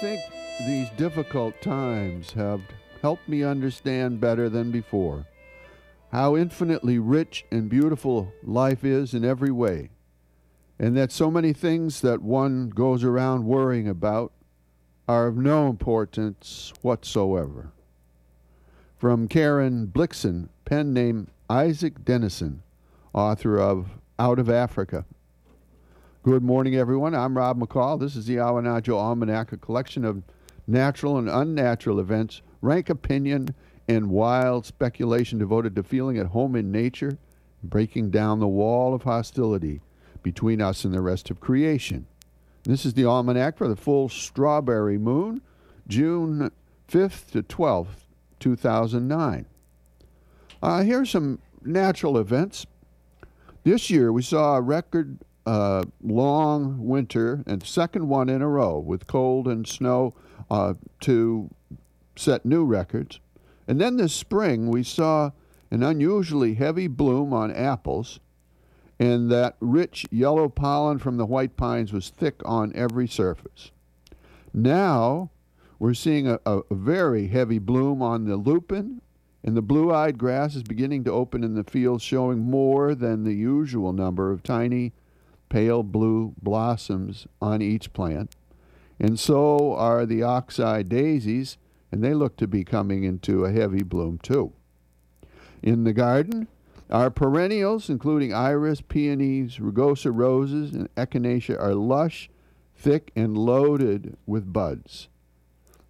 I think these difficult times have helped me understand better than before how infinitely rich and beautiful life is in every way, and that so many things that one goes around worrying about are of no importance whatsoever. From Karen Blixen, pen name Isak Dinesen, author of Out of Africa. Good morning, everyone. I'm Rob McCall. This is the Awanadjo Almanac, a collection of natural and unnatural events, rank opinion, and wild speculation devoted to feeling at home in nature, breaking down the wall of hostility between us and the rest of creation. This is the Almanac for the full strawberry moon, June 5th to 12th, 2009. Uh, are some natural events. This year we saw a record uh, long winter and second one in a row with cold and snow uh, to set new records. And then this spring, we saw an unusually heavy bloom on apples, and that rich yellow pollen from the white pines was thick on every surface. Now, we're seeing a, a very heavy bloom on the lupin, and the blue eyed grass is beginning to open in the fields, showing more than the usual number of tiny pale blue blossoms on each plant. And so are the oxeye daisies, and they look to be coming into a heavy bloom too. In the garden, our perennials, including iris, peonies, rugosa roses, and echinacea, are lush, thick, and loaded with buds.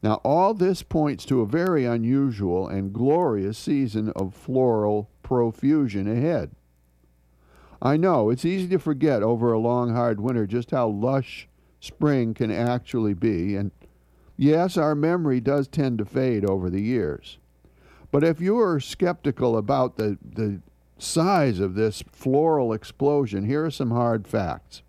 Now, all this points to a very unusual and glorious season of floral profusion ahead. I know it's easy to forget over a long, hard winter just how lush spring can actually be. And yes, our memory does tend to fade over the years. But if you're skeptical about the, the size of this floral explosion, here are some hard facts.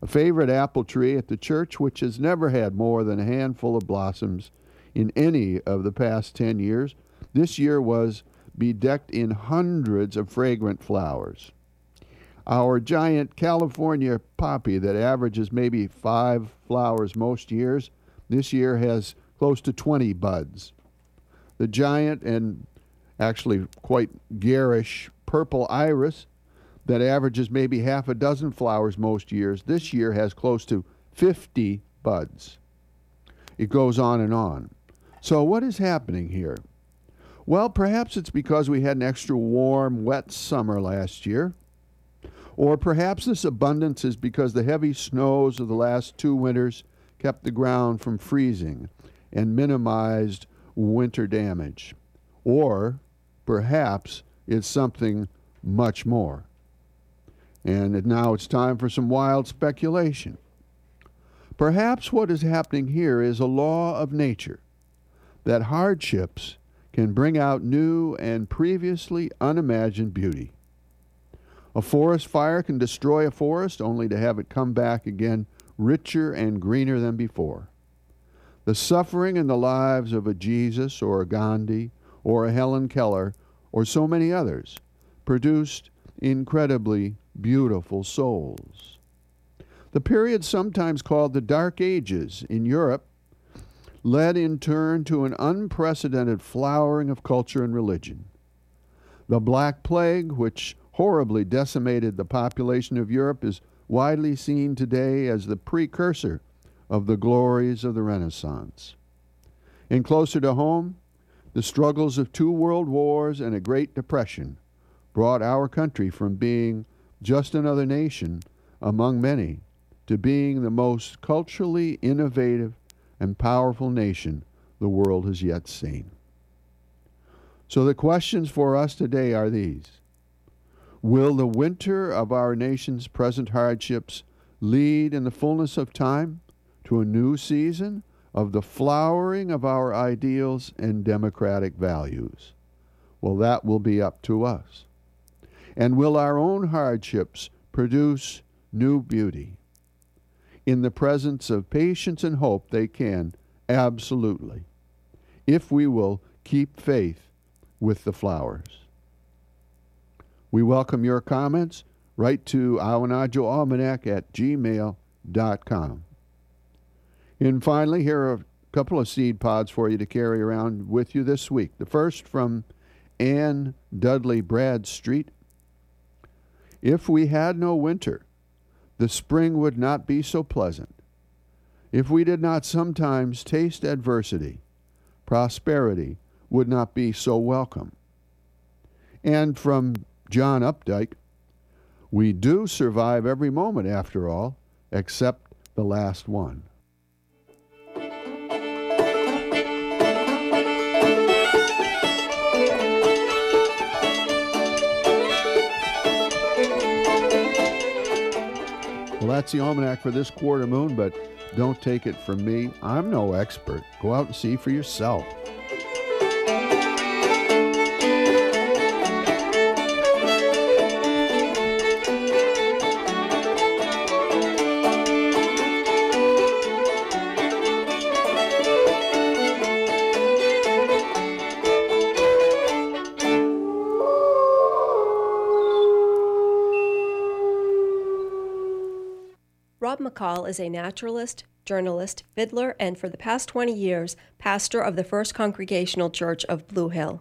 A favorite apple tree at the church, which has never had more than a handful of blossoms in any of the past 10 years, this year was bedecked in hundreds of fragrant flowers. Our giant California poppy that averages maybe five flowers most years, this year has close to 20 buds. The giant and actually quite garish purple iris that averages maybe half a dozen flowers most years, this year has close to 50 buds. It goes on and on. So, what is happening here? Well, perhaps it's because we had an extra warm, wet summer last year. Or perhaps this abundance is because the heavy snows of the last two winters kept the ground from freezing and minimized winter damage. Or perhaps it's something much more. And now it's time for some wild speculation. Perhaps what is happening here is a law of nature that hardships can bring out new and previously unimagined beauty. A forest fire can destroy a forest only to have it come back again richer and greener than before. The suffering in the lives of a Jesus or a Gandhi or a Helen Keller or so many others produced incredibly beautiful souls. The period sometimes called the Dark Ages in Europe led in turn to an unprecedented flowering of culture and religion. The Black Plague, which horribly decimated the population of Europe is widely seen today as the precursor of the glories of the Renaissance. And closer to home, the struggles of two world wars and a Great Depression brought our country from being just another nation among many to being the most culturally innovative and powerful nation the world has yet seen. So the questions for us today are these Will the winter of our nation's present hardships lead in the fullness of time to a new season of the flowering of our ideals and democratic values? Well, that will be up to us. And will our own hardships produce new beauty? In the presence of patience and hope, they can, absolutely, if we will keep faith with the flowers. We welcome your comments. Write to Awanadjo Almanac at gmail.com. And finally, here are a couple of seed pods for you to carry around with you this week. The first from Anne Dudley Bradstreet. If we had no winter, the spring would not be so pleasant. If we did not sometimes taste adversity, prosperity would not be so welcome. And from John Updike, we do survive every moment after all, except the last one. Well, that's the almanac for this quarter moon, but don't take it from me. I'm no expert. Go out and see for yourself. Rob McCall is a naturalist, journalist, fiddler, and for the past 20 years, pastor of the First Congregational Church of Blue Hill.